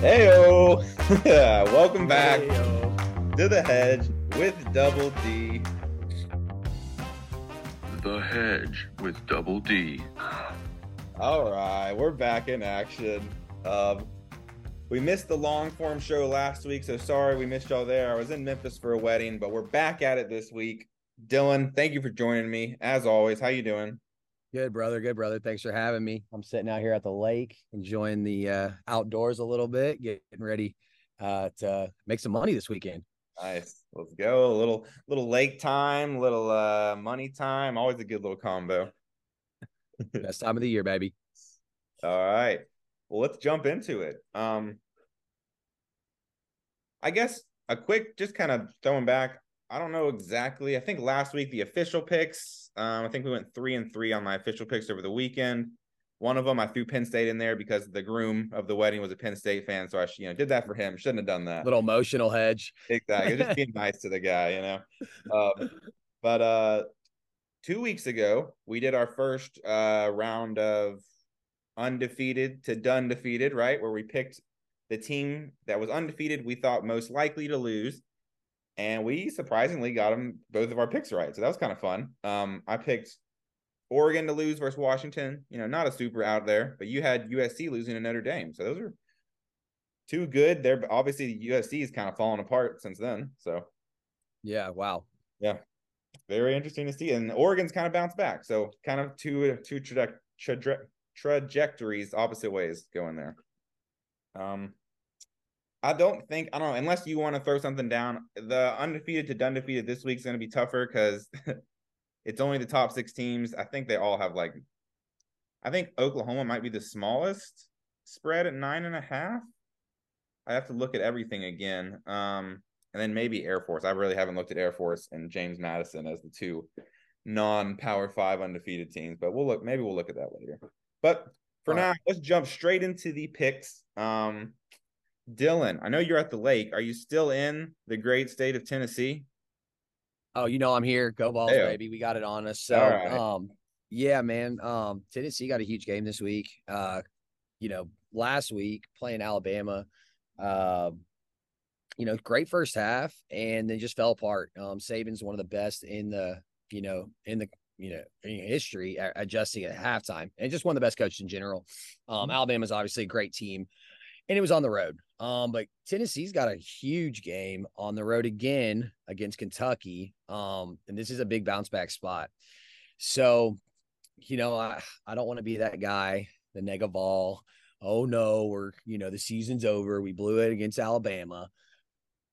Heyo! Welcome back Heyo. to the hedge with Double D. The Hedge with Double D. All right, we're back in action. Um, we missed the long form show last week, so sorry we missed y'all there. I was in Memphis for a wedding, but we're back at it this week. Dylan, thank you for joining me. As always, how you doing? Good brother, good brother. Thanks for having me. I'm sitting out here at the lake, enjoying the uh, outdoors a little bit, getting ready uh, to make some money this weekend. Nice. Let's go. A little little lake time, little uh money time. Always a good little combo. Best time of the year, baby. All right. Well, let's jump into it. Um I guess a quick just kind of throwing back. I don't know exactly. I think last week the official picks, um I think we went 3 and 3 on my official picks over the weekend. One of them I threw Penn State in there because the groom of the wedding was a Penn State fan, so I you know did that for him. Shouldn't have done that. Little emotional hedge. Exactly. Just being nice to the guy, you know. Um, but uh two weeks ago, we did our first uh round of undefeated to done defeated, right? Where we picked the team that was undefeated, we thought most likely to lose. And we surprisingly got them both of our picks right. So that was kind of fun. Um, I picked Oregon to lose versus Washington. You know, not a super out there, but you had USC losing to Notre Dame. So those are too good. They're obviously USC is kind of falling apart since then. So Yeah, wow. Yeah, very interesting to see. And Oregon's kind of bounced back. So kind of two two traje- traje- trajectories opposite ways going there. Um I don't think I don't know unless you want to throw something down. The undefeated to done defeated this week's going to be tougher because it's only the top six teams. I think they all have like, I think Oklahoma might be the smallest spread at nine and a half. I have to look at everything again. Um, and then maybe Air Force. I really haven't looked at Air Force and James Madison as the two non-power five undefeated teams, but we'll look. Maybe we'll look at that later. But for All now, right. let's jump straight into the picks. Um, Dylan, I know you're at the lake. Are you still in the great state of Tennessee? Oh, you know I'm here. Go Vols, baby. We got it on us. So right. um yeah, man. Um Tennessee got a huge game this week. Uh, you know, last week playing Alabama. Um you know, great first half and then just fell apart. Um Saban's one of the best in the, you know, in the you know, in history adjusting at halftime and just one of the best coaches in general. Um, Mhm. Alabama's obviously a great team and it was on the road. Um, but Tennessee's got a huge game on the road again against Kentucky. Um, and this is a big bounce back spot. So, you know, I, I don't want to be that guy, the Negaval. Oh no, we're you know, the season's over. We blew it against Alabama.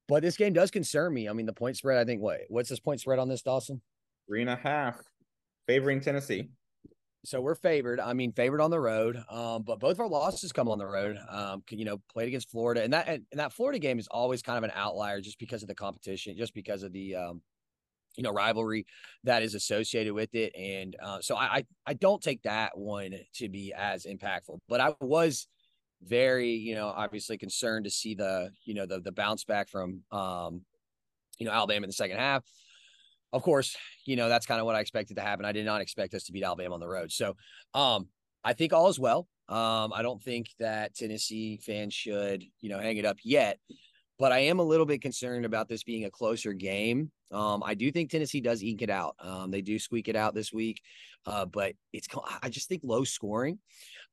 But this game does concern me. I mean, the point spread, I think what what's this point spread on this, Dawson? Three and a half, favoring Tennessee. So we're favored. I mean, favored on the road. Um, but both of our losses come on the road. Um, you know, played against Florida, and that and that Florida game is always kind of an outlier just because of the competition, just because of the um, you know, rivalry that is associated with it. And uh, so I, I I don't take that one to be as impactful. But I was very, you know, obviously concerned to see the, you know, the the bounce back from um, you know, Alabama in the second half of course, you know, that's kind of what I expected to happen. I did not expect us to beat Alabama on the road. So um, I think all is well. Um, I don't think that Tennessee fans should, you know, hang it up yet. But I am a little bit concerned about this being a closer game. Um, I do think Tennessee does eke it out. Um, they do squeak it out this week, uh, but it's I just think low scoring.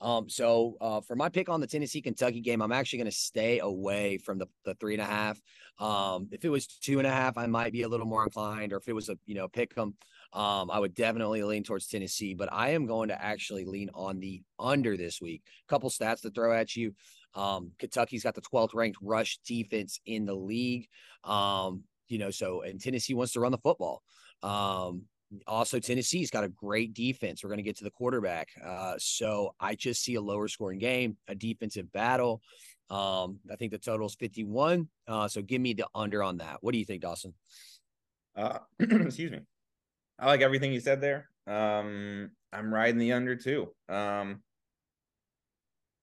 Um, so uh, for my pick on the Tennessee Kentucky game, I'm actually going to stay away from the the three and a half. Um, if it was two and a half, I might be a little more inclined, or if it was a you know pick 'em, um, I would definitely lean towards Tennessee. But I am going to actually lean on the under this week. Couple stats to throw at you. Um, Kentucky's got the 12th ranked rush defense in the league. Um, you know, so and Tennessee wants to run the football. Um, also, Tennessee's got a great defense. We're going to get to the quarterback. Uh, so I just see a lower scoring game, a defensive battle. Um, I think the total is 51. Uh, so give me the under on that. What do you think, Dawson? Uh, excuse me. I like everything you said there. Um, I'm riding the under too. Um,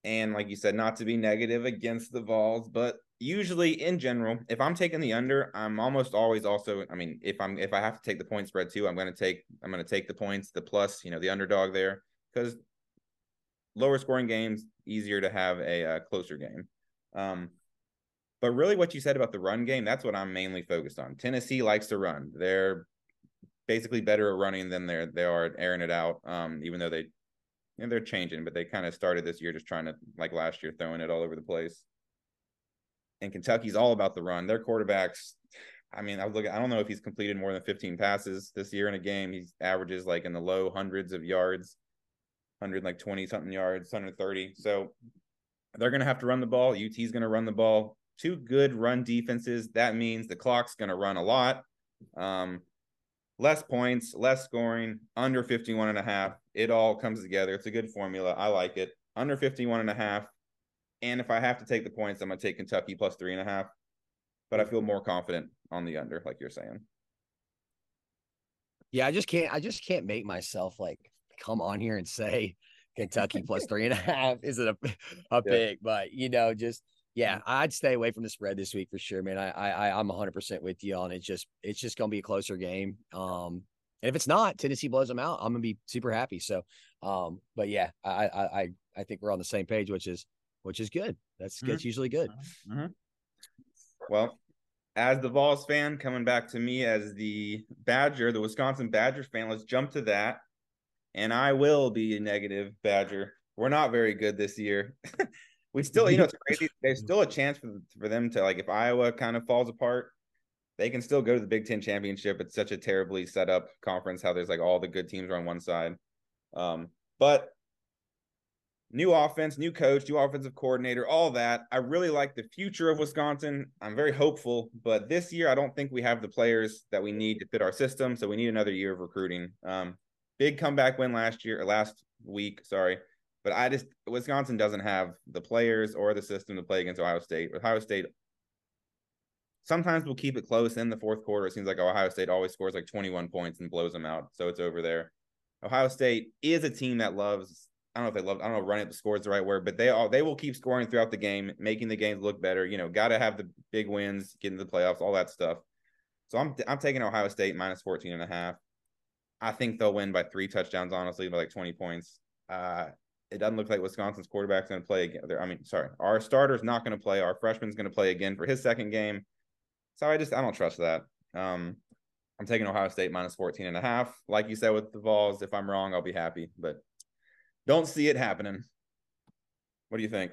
and like you said, not to be negative against the Vols, but usually in general, if I'm taking the under, I'm almost always also. I mean, if I'm if I have to take the point spread too, I'm going to take I'm to take the points, the plus, you know, the underdog there because lower scoring games easier to have a uh, closer game. Um, but really, what you said about the run game, that's what I'm mainly focused on. Tennessee likes to run. They're basically better at running than they're they are at airing it out. Um, even though they you know, they're changing, but they kind of started this year just trying to like last year throwing it all over the place. And Kentucky's all about the run. Their quarterbacks, I mean, I looking, I don't know if he's completed more than 15 passes this year in a game. He averages like in the low hundreds of yards, 100 like 20 something yards, 130. So they're going to have to run the ball. UT's going to run the ball. Two good run defenses. That means the clock's going to run a lot. Um, less points, less scoring, under 51 and a half. It all comes together. It's a good formula. I like it. Under 51 and a half. And if I have to take the points, I'm going to take Kentucky plus three and a half. But I feel more confident on the under, like you're saying. Yeah, I just can't. I just can't make myself like come on here and say Kentucky plus three and a half isn't a a yeah. pick, but you know, just yeah, mm-hmm. I'd stay away from the spread this week for sure, man. I I I'm 100 percent with you on it. Just it's just gonna be a closer game. Um, and if it's not, Tennessee blows them out, I'm gonna be super happy. So, um, but yeah, I I I think we're on the same page, which is which is good. That's mm-hmm. that's usually good. Mm-hmm. Well, as the Vols fan, coming back to me as the Badger, the Wisconsin Badgers fan, let's jump to that. And I will be a negative Badger. We're not very good this year. we still, you know, it's crazy. There's still a chance for, for them to, like, if Iowa kind of falls apart, they can still go to the Big Ten championship. It's such a terribly set up conference how there's like all the good teams are on one side. Um, but new offense, new coach, new offensive coordinator, all that. I really like the future of Wisconsin. I'm very hopeful, but this year I don't think we have the players that we need to fit our system. So we need another year of recruiting. Um, big comeback win last year or last week, sorry. But I just Wisconsin doesn't have the players or the system to play against Ohio State. Ohio State sometimes we'll keep it close in the fourth quarter. It seems like Ohio State always scores like 21 points and blows them out. So it's over there. Ohio State is a team that loves I don't know if they love. I don't know running up the scores the right word, but they all they will keep scoring throughout the game, making the games look better. You know, got to have the big wins, get into the playoffs, all that stuff. So I'm I'm taking Ohio State minus 14 and a half. I think they'll win by three touchdowns, honestly, by like 20 points. Uh, it doesn't look like Wisconsin's quarterback's going to play again. I mean, sorry, our starter's not going to play. Our freshman's going to play again for his second game. So I just I don't trust that. Um, I'm taking Ohio State minus 14 and a half. Like you said with the Vols, if I'm wrong, I'll be happy. But don't see it happening. What do you think?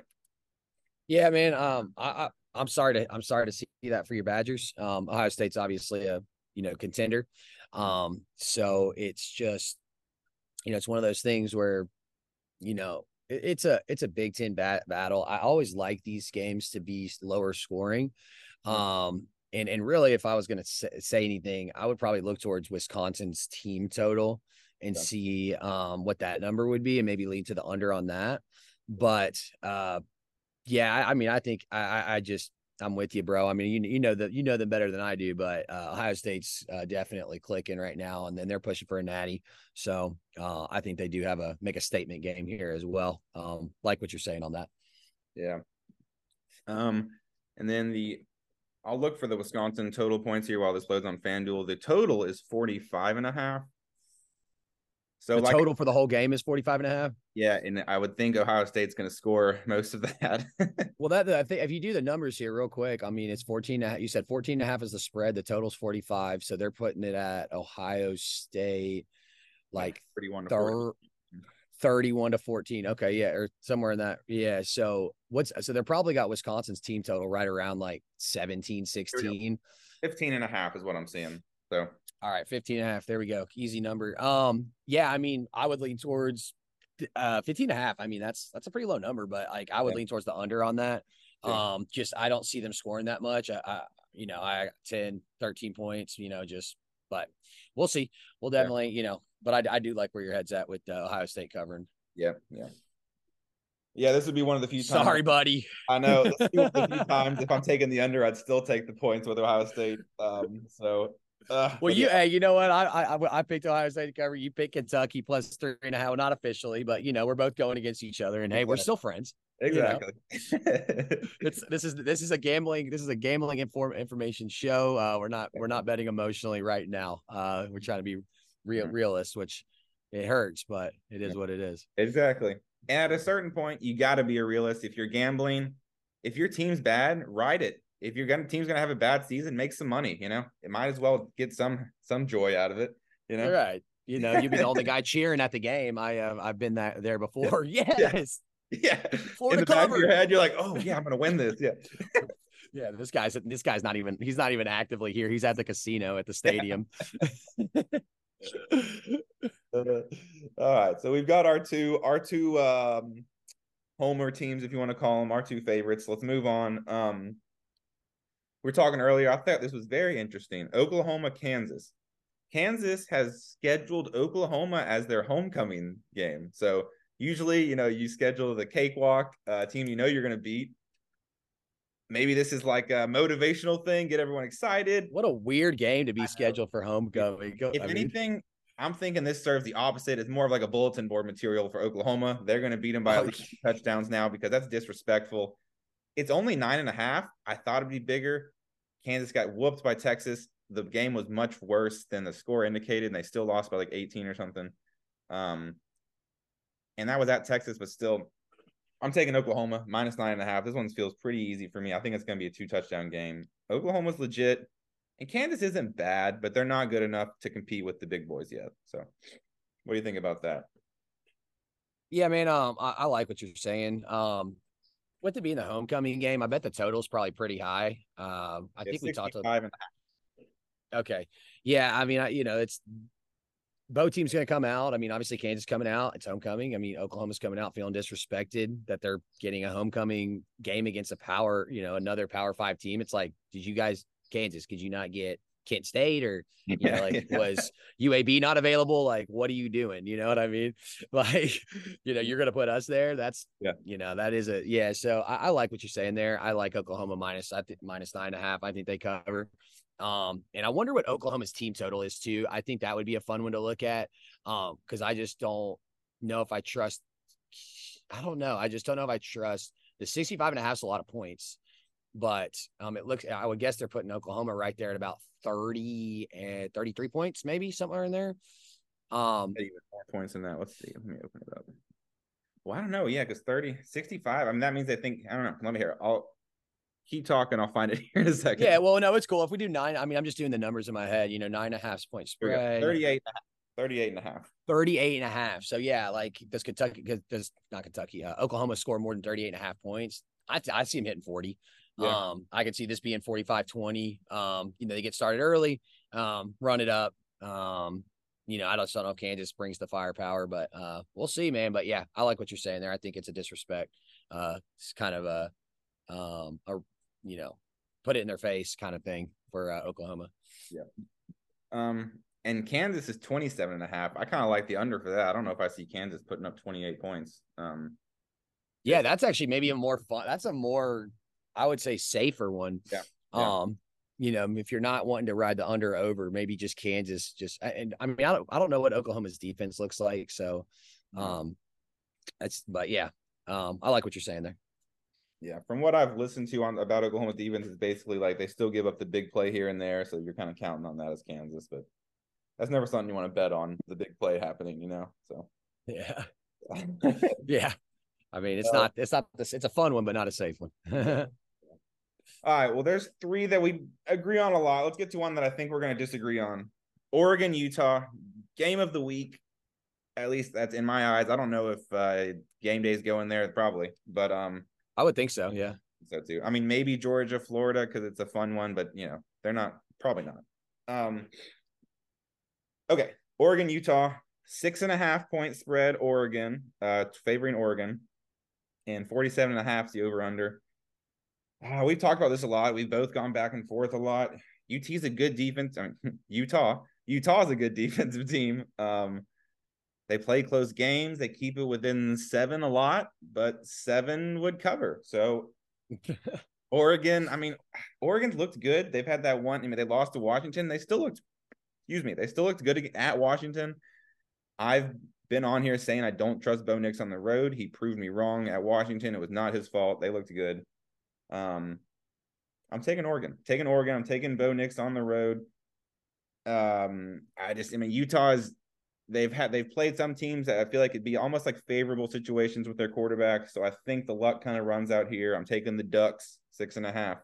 Yeah, man. Um, I, I am sorry to I'm sorry to see that for your Badgers. Um, Ohio State's obviously a you know contender. Um, so it's just you know it's one of those things where you know it, it's a it's a Big Ten bat- battle. I always like these games to be lower scoring. Um, and and really, if I was going to say, say anything, I would probably look towards Wisconsin's team total and see um, what that number would be and maybe lead to the under on that. But uh, yeah, I, I, mean, I think I, I just I'm with you, bro. I mean, you you know that you know them better than I do, but uh, Ohio State's uh, definitely clicking right now, and then they're pushing for a natty. So uh, I think they do have a make a statement game here as well. Um, like what you're saying on that. Yeah. Um, and then the I'll look for the Wisconsin total points here while this loads on FanDuel. The total is 45 and a half. So the like, total for the whole game is 45 and a half. Yeah, and I would think Ohio State's going to score most of that. well, that I think if you do the numbers here real quick, I mean, it's 14 and a half. You said 14 and a half is the spread. The total's 45. So they're putting it at Ohio State like 31 to 30, 31 to 14. Okay, yeah, or somewhere in that. Yeah, so what's so they're probably got Wisconsin's team total right around like 17, 16. 15 and a half is what I'm seeing. So all right, 15 and a half. There we go. Easy number. Um, yeah, I mean, I would lean towards uh 15 and a half. I mean, that's that's a pretty low number, but like I would yeah. lean towards the under on that. Yeah. Um, just I don't see them scoring that much. I, I you know, I 10, 13 points, you know, just but we'll see. We'll definitely, yeah. you know, but I, I do like where your head's at with uh, Ohio State covering. Yeah, yeah. Yeah, this would be one of the few times. Sorry, buddy. I know. the few times if I'm taking the under, I'd still take the points with Ohio State. Um, so uh, well, you, yeah. hey, you know what? I, I I picked Ohio State to cover. You picked Kentucky plus three and a half. Not officially, but you know we're both going against each other, and hey, we're still friends. Exactly. You know? it's this is this is a gambling this is a gambling inform information show. Uh, we're not we're not betting emotionally right now. Uh, we're trying to be real realist, which it hurts, but it is what it is. Exactly. And at a certain point, you got to be a realist. If you're gambling, if your team's bad, ride it. If your team's gonna have a bad season, make some money. You know, it might as well get some some joy out of it. You know, right? You know, you've been the only guy cheering at the game. I uh, I've been that there before. Yes. Yeah. Florida In the back of your head, you're like, oh yeah, I'm gonna win this. Yeah. yeah, this guy's this guy's not even he's not even actively here. He's at the casino at the stadium. uh, all right, so we've got our two our two um, homer teams, if you want to call them, our two favorites. Let's move on. Um, we are talking earlier. I thought this was very interesting. Oklahoma, Kansas. Kansas has scheduled Oklahoma as their homecoming game. So usually, you know, you schedule the cakewalk uh, team you know you're going to beat. Maybe this is like a motivational thing, get everyone excited. What a weird game to be scheduled for homecoming. If, if anything, I'm thinking this serves the opposite. It's more of like a bulletin board material for Oklahoma. They're going to beat them by at least touchdowns now because that's disrespectful. It's only nine and a half. I thought it'd be bigger. Kansas got whooped by Texas. The game was much worse than the score indicated, and they still lost by like 18 or something. Um, and that was at Texas, but still, I'm taking Oklahoma minus nine and a half. This one feels pretty easy for me. I think it's going to be a two touchdown game. Oklahoma's legit, and Kansas isn't bad, but they're not good enough to compete with the big boys yet. So, what do you think about that? Yeah, man. Um, I, I like what you're saying. Um, with it being the homecoming game, I bet the total's probably pretty high. Um, I think we talked about. Okay. Yeah, I mean, I, you know, it's both teams going to come out. I mean, obviously Kansas coming out. It's homecoming. I mean, Oklahoma's coming out feeling disrespected that they're getting a homecoming game against a power, you know, another Power Five team. It's like, did you guys, Kansas, could you not get Kent State or you know, like was UAB not available? Like, what are you doing? You know what I mean? Like, you know, you're gonna put us there. That's yeah, you know, that is a yeah. So I, I like what you're saying there. I like Oklahoma minus I think minus nine and a half. I think they cover. Um, and I wonder what Oklahoma's team total is too. I think that would be a fun one to look at. Um, because I just don't know if I trust. I don't know. I just don't know if I trust the 65 and a half is a lot of points, but um, it looks. I would guess they're putting Oklahoma right there at about 30 and 33 points, maybe somewhere in there. Um, even more points than that. Let's see. Let me open it up. Well, I don't know. Yeah, because 30, 65. I mean, that means they think I don't know. Let me hear. it. I'll keep talking. I'll find it here in a second. Yeah, well, no, it's cool. If we do nine, I mean, I'm just doing the numbers in my head, you know, nine and a half point spread. 38 38 and a half. 38 and a half. So yeah, like does Kentucky does not Kentucky, uh, Oklahoma score more than 38 and a half points? I I see him hitting 40. Yeah. Um, I could see this being 45 20. Um, you know, they get started early, um, run it up. Um, you know, I just don't know if Kansas brings the firepower, but uh, we'll see, man. But yeah, I like what you're saying there. I think it's a disrespect. Uh, it's kind of a, um, a you know, put it in their face kind of thing for uh, Oklahoma. Yeah. Um, and Kansas is 27 and a half. I kind of like the under for that. I don't know if I see Kansas putting up 28 points. Um, yeah, that's actually maybe a more fun. That's a more, I would say, safer one. Yeah. yeah. Um, you know, if you're not wanting to ride the under over, maybe just Kansas. Just and I mean, I don't, I don't know what Oklahoma's defense looks like. So, mm-hmm. um, that's but yeah, um, I like what you're saying there. Yeah, from what I've listened to on about Oklahoma defense, is basically like they still give up the big play here and there, so you're kind of counting on that as Kansas, but that's never something you want to bet on the big play happening, you know. So yeah, yeah. I mean, it's uh, not it's not this it's a fun one, but not a safe one. All right. Well, there's three that we agree on a lot. Let's get to one that I think we're going to disagree on. Oregon, Utah, game of the week. At least that's in my eyes. I don't know if uh, game days go in there, probably, but um, I would think so. Yeah. So too. I mean, maybe Georgia, Florida, because it's a fun one, but you know, they're not probably not. Um okay. Oregon, Utah, six and a half point spread, Oregon, uh favoring Oregon, and 47 and a half the over under. Uh, we've talked about this a lot. We've both gone back and forth a lot. UT's a good defense. I mean, Utah. Utah's a good defensive team. Um, they play close games. They keep it within seven a lot, but seven would cover. So Oregon, I mean, Oregon's looked good. They've had that one. I mean, they lost to Washington. They still looked, excuse me, they still looked good at Washington. I've been on here saying I don't trust Bo Nix on the road. He proved me wrong at Washington. It was not his fault. They looked good. Um, I'm taking Oregon. Taking Oregon. I'm taking Bo Nix on the road. Um, I just, I mean, Utah is they've had they've played some teams that I feel like it'd be almost like favorable situations with their quarterback. So I think the luck kind of runs out here. I'm taking the Ducks six and a half.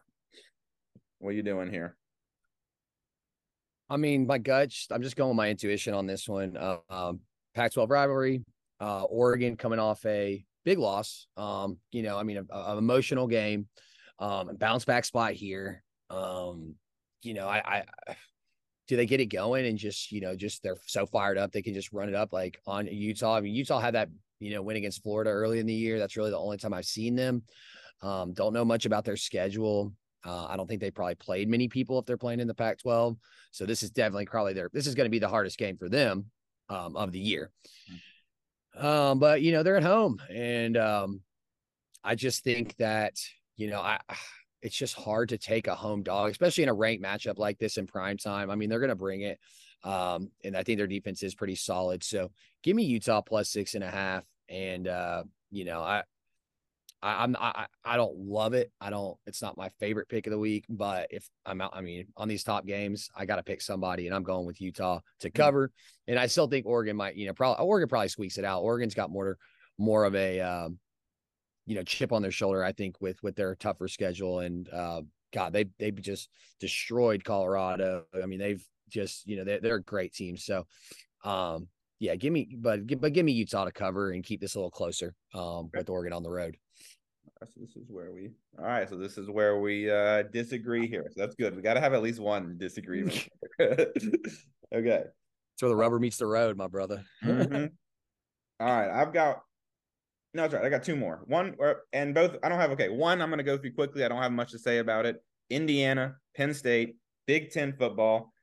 What are you doing here? I mean, my gut. I'm just going with my intuition on this one. Uh, um, Pac-12 rivalry. Uh, Oregon coming off a big loss. Um, you know, I mean, an emotional game. Um, bounce back spot here. Um, you know, I, I do they get it going and just you know just they're so fired up they can just run it up like on Utah. I mean, Utah had that you know win against Florida early in the year. That's really the only time I've seen them. Um, don't know much about their schedule. Uh, I don't think they probably played many people if they're playing in the Pac-12. So this is definitely probably their. This is going to be the hardest game for them um, of the year. Um, but you know they're at home, and um, I just think that you know I it's just hard to take a home dog, especially in a ranked matchup like this in prime time. I mean, they're going to bring it. Um, and I think their defense is pretty solid. So give me Utah plus six and a half. And, uh, you know, I, I, I'm I I don't love it. I don't. It's not my favorite pick of the week. But if I'm out, I mean, on these top games, I got to pick somebody, and I'm going with Utah to mm-hmm. cover. And I still think Oregon might, you know, probably Oregon probably squeaks it out. Oregon's got more more of a um, you know chip on their shoulder. I think with with their tougher schedule and uh, God, they they've just destroyed Colorado. I mean, they've just you know they're, they're a great team. So, um, yeah, give me but but give me Utah to cover and keep this a little closer um, with Oregon on the road. So this is where we all right. So this is where we uh disagree here. So that's good. We got to have at least one disagreement. okay. Where the rubber meets the road, my brother. mm-hmm. All right, I've got no, that's right. I got two more. One, and both. I don't have. Okay, one. I'm going to go through quickly. I don't have much to say about it. Indiana, Penn State, Big Ten football.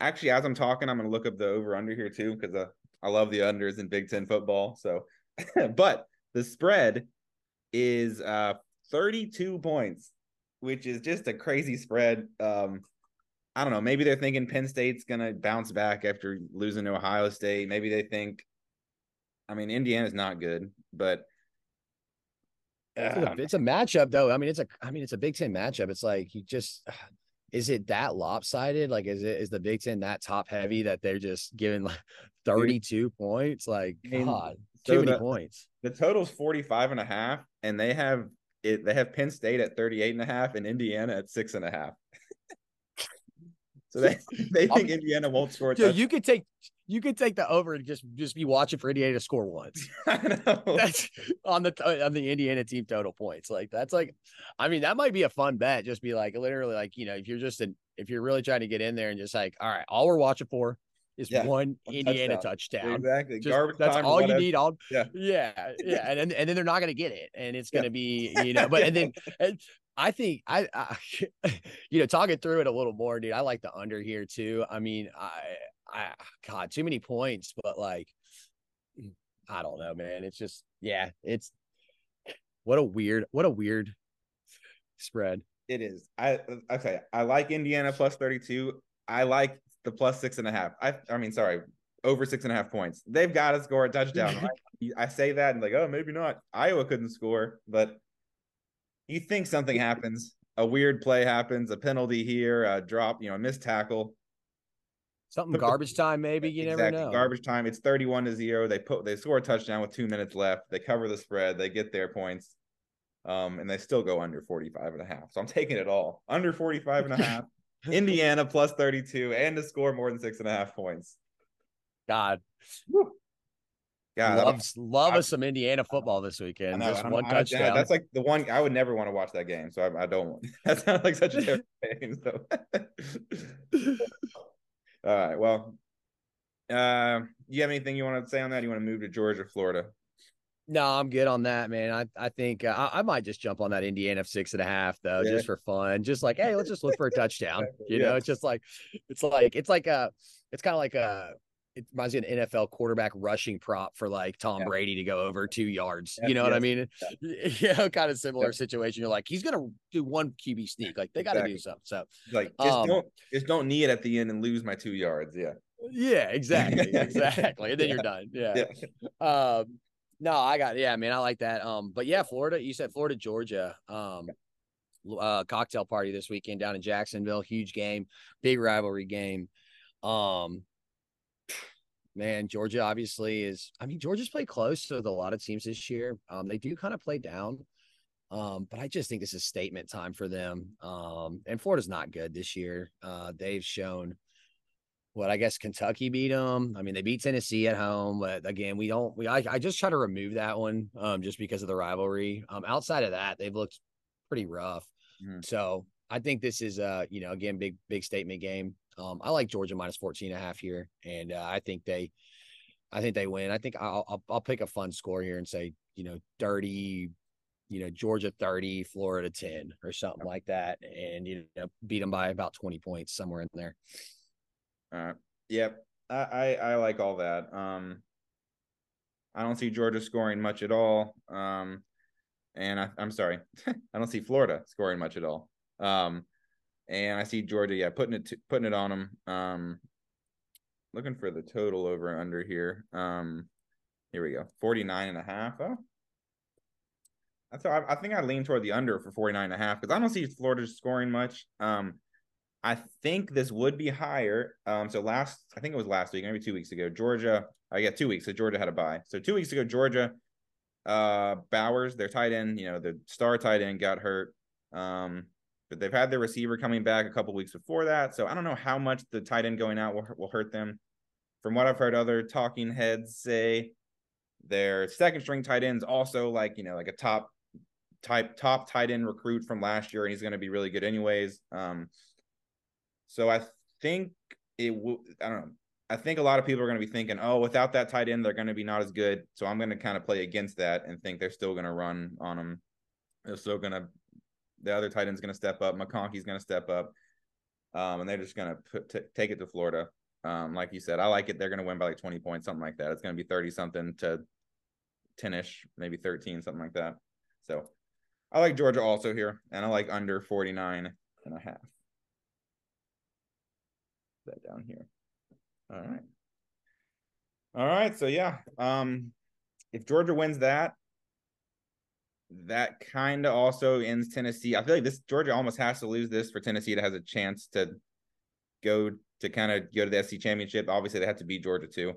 Actually, as I'm talking, I'm going to look up the over under here too because uh, I love the unders in Big Ten football. So, but the spread is uh 32 points, which is just a crazy spread. Um, I don't know. Maybe they're thinking Penn State's going to bounce back after losing to Ohio State. Maybe they think. I mean, Indiana's not good, but it's a, it's a matchup though. I mean, it's a I mean, it's a Big Ten matchup. It's like you just is it that lopsided? Like, is it is the Big Ten that top heavy that they're just giving like 32 points? Like, God, so too many the, points. The total's 45 and a half, and they have it, they have Penn State at 38 and a half and Indiana at six and a half. So they they think Indiana won't score. Dude, you could take you could take the over and just just be watching for Indiana to score once. I know. That's on the on the Indiana team total points. Like that's like, I mean, that might be a fun bet. Just be like literally like you know if you're just in if you're really trying to get in there and just like all right, all we're watching for is yeah, one Indiana touchdown. touchdown. Exactly. Just, Garbage that's all you need. All yeah, yeah, yeah. And then and then they're not going to get it, and it's going to yeah. be you know. But and then and I think I, I, you know, talking through it a little more, dude. I like the under here too. I mean, I I God, too many points, but like mm, I don't know, man. It's just yeah, it's what a weird, what a weird spread. It is. I uh, okay. I like Indiana plus 32. I like the plus six and a half. I I mean, sorry, over six and a half points. They've got to score a touchdown. Right? I say that and like, oh, maybe not. Iowa couldn't score, but you think something happens. A weird play happens, a penalty here, a drop, you know, a missed tackle. Something garbage time, maybe you exactly. never know. Garbage time. It's thirty-one to zero. They put they score a touchdown with two minutes left. They cover the spread. They get their points, um, and they still go under 45 and a half. So I'm taking it all under 45 and a half. Indiana plus 32 and to score more than six and a half points. God. Woo. God, Loves, love us some Indiana football this weekend. Know, Just one I, touchdown. that's like the one I would never want to watch that game. So I, I don't want. That sounds like such a terrible game. So. All right. Well, uh, you have anything you want to say on that? You want to move to Georgia, Florida? No, I'm good on that, man. I I think uh, I, I, might just jump on that Indiana six and a half though, yeah. just for fun. Just like, hey, let's just look for a touchdown. You yeah. know, it's just like, it's like it's like a, it's kind of like a. It reminds me of an NFL quarterback rushing prop for like Tom yeah. Brady to go over two yards. You know what I mean? You know, kind of similar situation. You're like, he's gonna do one QB sneak. Like they got to exactly. do something. So like, just um, don't just don't knee it at the end and lose my two yards. Yeah. Yeah, exactly, exactly, and then you're done. Yeah. Um, no, I got yeah, man. I like that. Um, but yeah, Florida. You said Florida, Georgia. Um, uh, cocktail party this weekend down in Jacksonville. Huge game, big rivalry game. Um, man, Georgia obviously is. I mean, Georgia's played close with a lot of teams this year. Um, they do kind of play down. Um, but I just think this is statement time for them. Um, and Florida's not good this year. Uh, they've shown what I guess Kentucky beat them. I mean, they beat Tennessee at home, but again, we don't. We I, I just try to remove that one um, just because of the rivalry. Um, outside of that, they've looked pretty rough. Mhm. So I think this is uh, you know, again, big big statement game. Um, I like Georgia minus 14 and a half here, and uh, I think they, I think they win. I think I'll, I'll I'll pick a fun score here and say you know dirty, you know Georgia 30, Florida 10 or something like that, and you know beat them by about 20 points somewhere in there. All right. Yep. I, I I like all that. Um I don't see Georgia scoring much at all. Um and I, I'm sorry. I don't see Florida scoring much at all. Um and I see Georgia, yeah, putting it to, putting it on them. Um looking for the total over under here. Um here we go. 49 and a half. Oh. That's I, I think I lean toward the under for 49 and a half because I don't see Florida scoring much. Um I think this would be higher. Um, so last, I think it was last week, maybe two weeks ago, Georgia. I get two weeks. So Georgia had a bye. So two weeks ago, Georgia, uh, Bowers, their tight end, you know, the star tight end got hurt. Um, but they've had their receiver coming back a couple weeks before that. So I don't know how much the tight end going out will, will hurt them. From what I've heard, other talking heads say their second string tight ends also like you know like a top type top tight end recruit from last year, and he's going to be really good anyways. Um, so I think it will. I don't know. I think a lot of people are going to be thinking, oh, without that tight end, they're going to be not as good. So I'm going to kind of play against that and think they're still going to run on them. They're still going to. The other tight end's going to step up. McConkey's going to step up, um, and they're just going to t- take it to Florida. Um, like you said, I like it. They're going to win by like 20 points, something like that. It's going to be 30 something to 10 ish, maybe 13, something like that. So I like Georgia also here, and I like under 49 and a half. That down here. All right. All right. So yeah. Um if Georgia wins that, that kind of also ends Tennessee. I feel like this Georgia almost has to lose this for Tennessee to has a chance to go to kind of go to the SEC championship. Obviously, they have to beat Georgia too.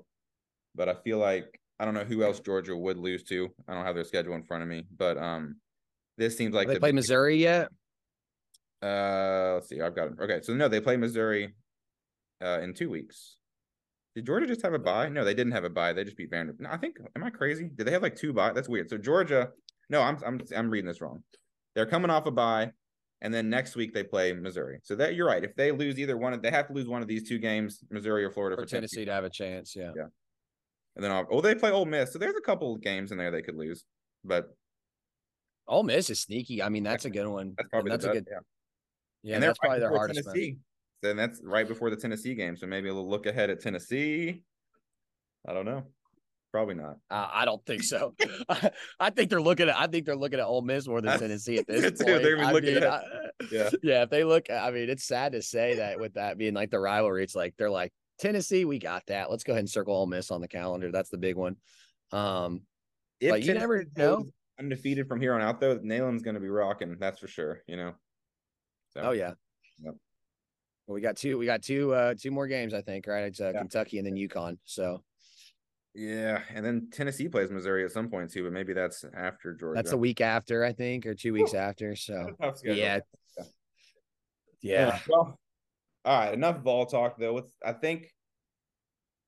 But I feel like I don't know who else Georgia would lose to. I don't have their schedule in front of me, but um this seems like Have they the big- Missouri yet? uh, let's see. I've got it. Okay, so no, they play Missouri uh in two weeks. Did Georgia just have a bye? No, they didn't have a bye. They just beat Vanderbilt. No, I think. Am I crazy? Did they have like two bye? That's weird. So Georgia. No, I'm I'm I'm reading this wrong. They're coming off a bye, and then next week they play Missouri. So that you're right. If they lose either one, of they have to lose one of these two games, Missouri or Florida, For Tennessee to have a chance, yeah. Yeah. And then I'll, oh, they play Ole Miss. So there's a couple of games in there they could lose, but Ole Miss is sneaky. I mean, that's a good one. that's probably that's the a best. good. yeah. Yeah, and they're that's probably their hardest. Tennessee. Then that's right before the Tennessee game. So maybe a little look ahead at Tennessee. I don't know. Probably not. Uh, I don't think so. I think they're looking at. I think they're looking at Ole Miss more than Tennessee at this point. even I looking mean, at- I- Yeah. yeah. If they look, I mean, it's sad to say that with that being like the rivalry, it's like they're like Tennessee, we got that. Let's go ahead and circle Ole Miss on the calendar. That's the big one. Um, If But you never know. undefeated from here on out, though, Neyland's going to be rocking. That's for sure. You know. So, oh yeah. Yep. Well, we got two. We got two. Uh, two more games, I think. Right? It's uh, Yeah. Kentucky and then UConn. So Yeah, and then Tennessee plays Missouri at some point too, but maybe that's after Georgia. that's a week after, I think, or two weeks after. So yeah, Yeah. yeah. Well, all right. Enough ball talk though. It's, I think,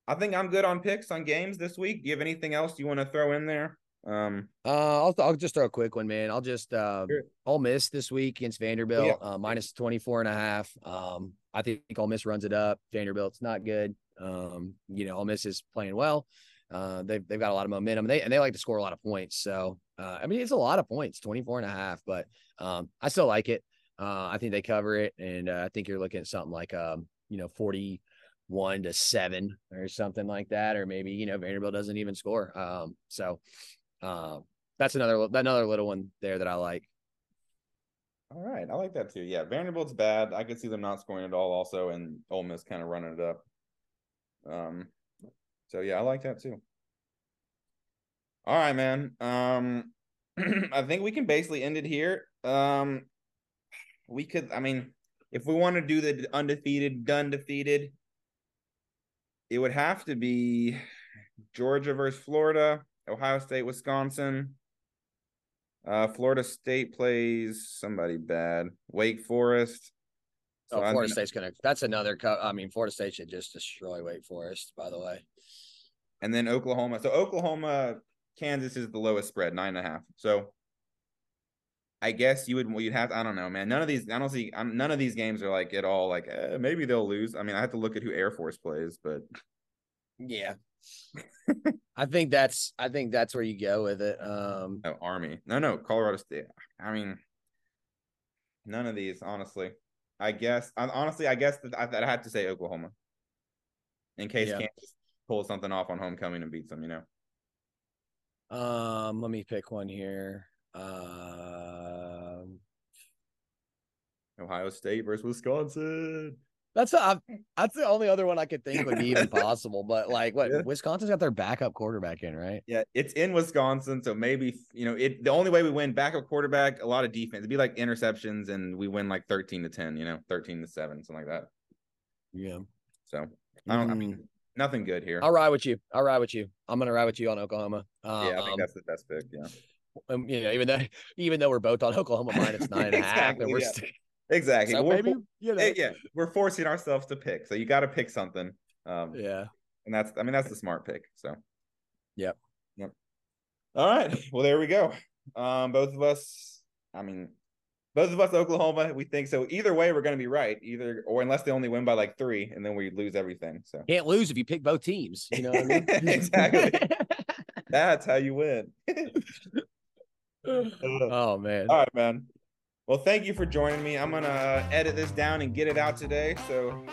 I think I'm good on picks on games this week. Do you have anything else you want to throw in there? Um, Uh, I'll I'll just throw a quick one, man. I'll just uh, Sure. Ole Miss this week against Vanderbilt, uh, minus 24 and a half. Um, I think Ole Miss runs it up. Vanderbilt's not good. Um, you know, Ole Miss is playing well. Uh, they've they've got a lot of momentum. They and they like to score a lot of points. So uh, I mean, it's a lot of points, 24 and a half, but um, I still like it. Uh, I think they cover it, and uh, I think you're looking at something like um, you know, 41 to seven or something like that, or maybe you know Vanderbilt doesn't even score. Um, so uh, that's another another little one there that I like. all right, I like that too. Yeah, Vanderbilt's bad. I could see them not scoring at all, also, and Ole Miss kind of running it up. Um, so yeah, I like that too. All right, man. Um, I think we can basically end it here. Um, we could, I mean, if we want to do the undefeated, done defeated, it would have to be Georgia versus Florida, Ohio State, Wisconsin. Uh, Florida State plays somebody bad. Wake Forest. Oh, I Florida mean- State's gonna. That's another. Co- I mean, Florida State should just destroy Wake Forest. By the way. And then Oklahoma. So Oklahoma, Kansas is the lowest spread, nine and a half. So I guess you would you'd have I don't know, man. None of these I don't see um, none of these games are like at all like eh, maybe they'll lose. I mean, I have to look at who Air Force plays, but Yeah. I think that's. I think that's where you go with it. Um. no Army. No, no, Colorado State. I mean, none of these honestly. I guess I, honestly, I guess that I, that I had to say Oklahoma in case Yeah. Kansas pulls something off on homecoming and beats them. You know. Um. Let me pick one here. Um. Ohio State versus Wisconsin. That's a, that's the only other one I could think would be even possible. But like, what Yeah. Wisconsin's got their backup quarterback in, right? Yeah, it's in Wisconsin, so maybe you know it. The only way we win backup quarterback, a lot of defense. It'd be like interceptions, and we win like thirteen to ten. You know, thirteen to seven, something like that. Yeah. So I don't. I mean, nothing good here. I'll ride with you. I'll ride with you. I'm gonna ride with you on Oklahoma. Um, yeah, I think that's the best pick. Yeah, um, you know, even though even though we're both on Oklahoma minus nine and a half, and Exactly, we're yeah. exactly. so We're maybe you know, eh, yeah, we're forcing ourselves to pick, so you got to pick something. Um, yeah. and that's. I mean, that's the smart pick. So. Yep. Yep. All right. Well, there we go. Um, both of us. I mean, both of us Oklahoma. We think so. Either way, we're going to be right. Either or unless they only win by like three, and then we lose everything. So Can't lose if you pick both teams. You know what I mean? Exactly. that's how you win. Uh, oh man. All right, man. Well, thank you for joining me. I'm gonna edit this down and get it out today, so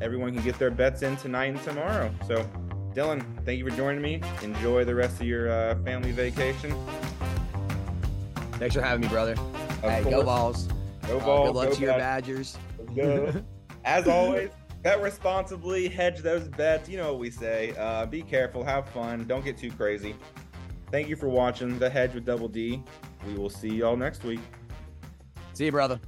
everyone can get their bets in tonight and tomorrow. So, Dylan, thank you for joining me. Enjoy the rest of your uh, family vacation. Thanks for having me, brother. Hey, go Vols. Go Uh, good luck go to your Bad- Badgers. Go. As always, bet responsibly, hedge those bets. You know what we say. Uh, be careful, have fun, don't get too crazy. Thank you for watching The Hedge with Double D. We will see y'all next week. See you, brother.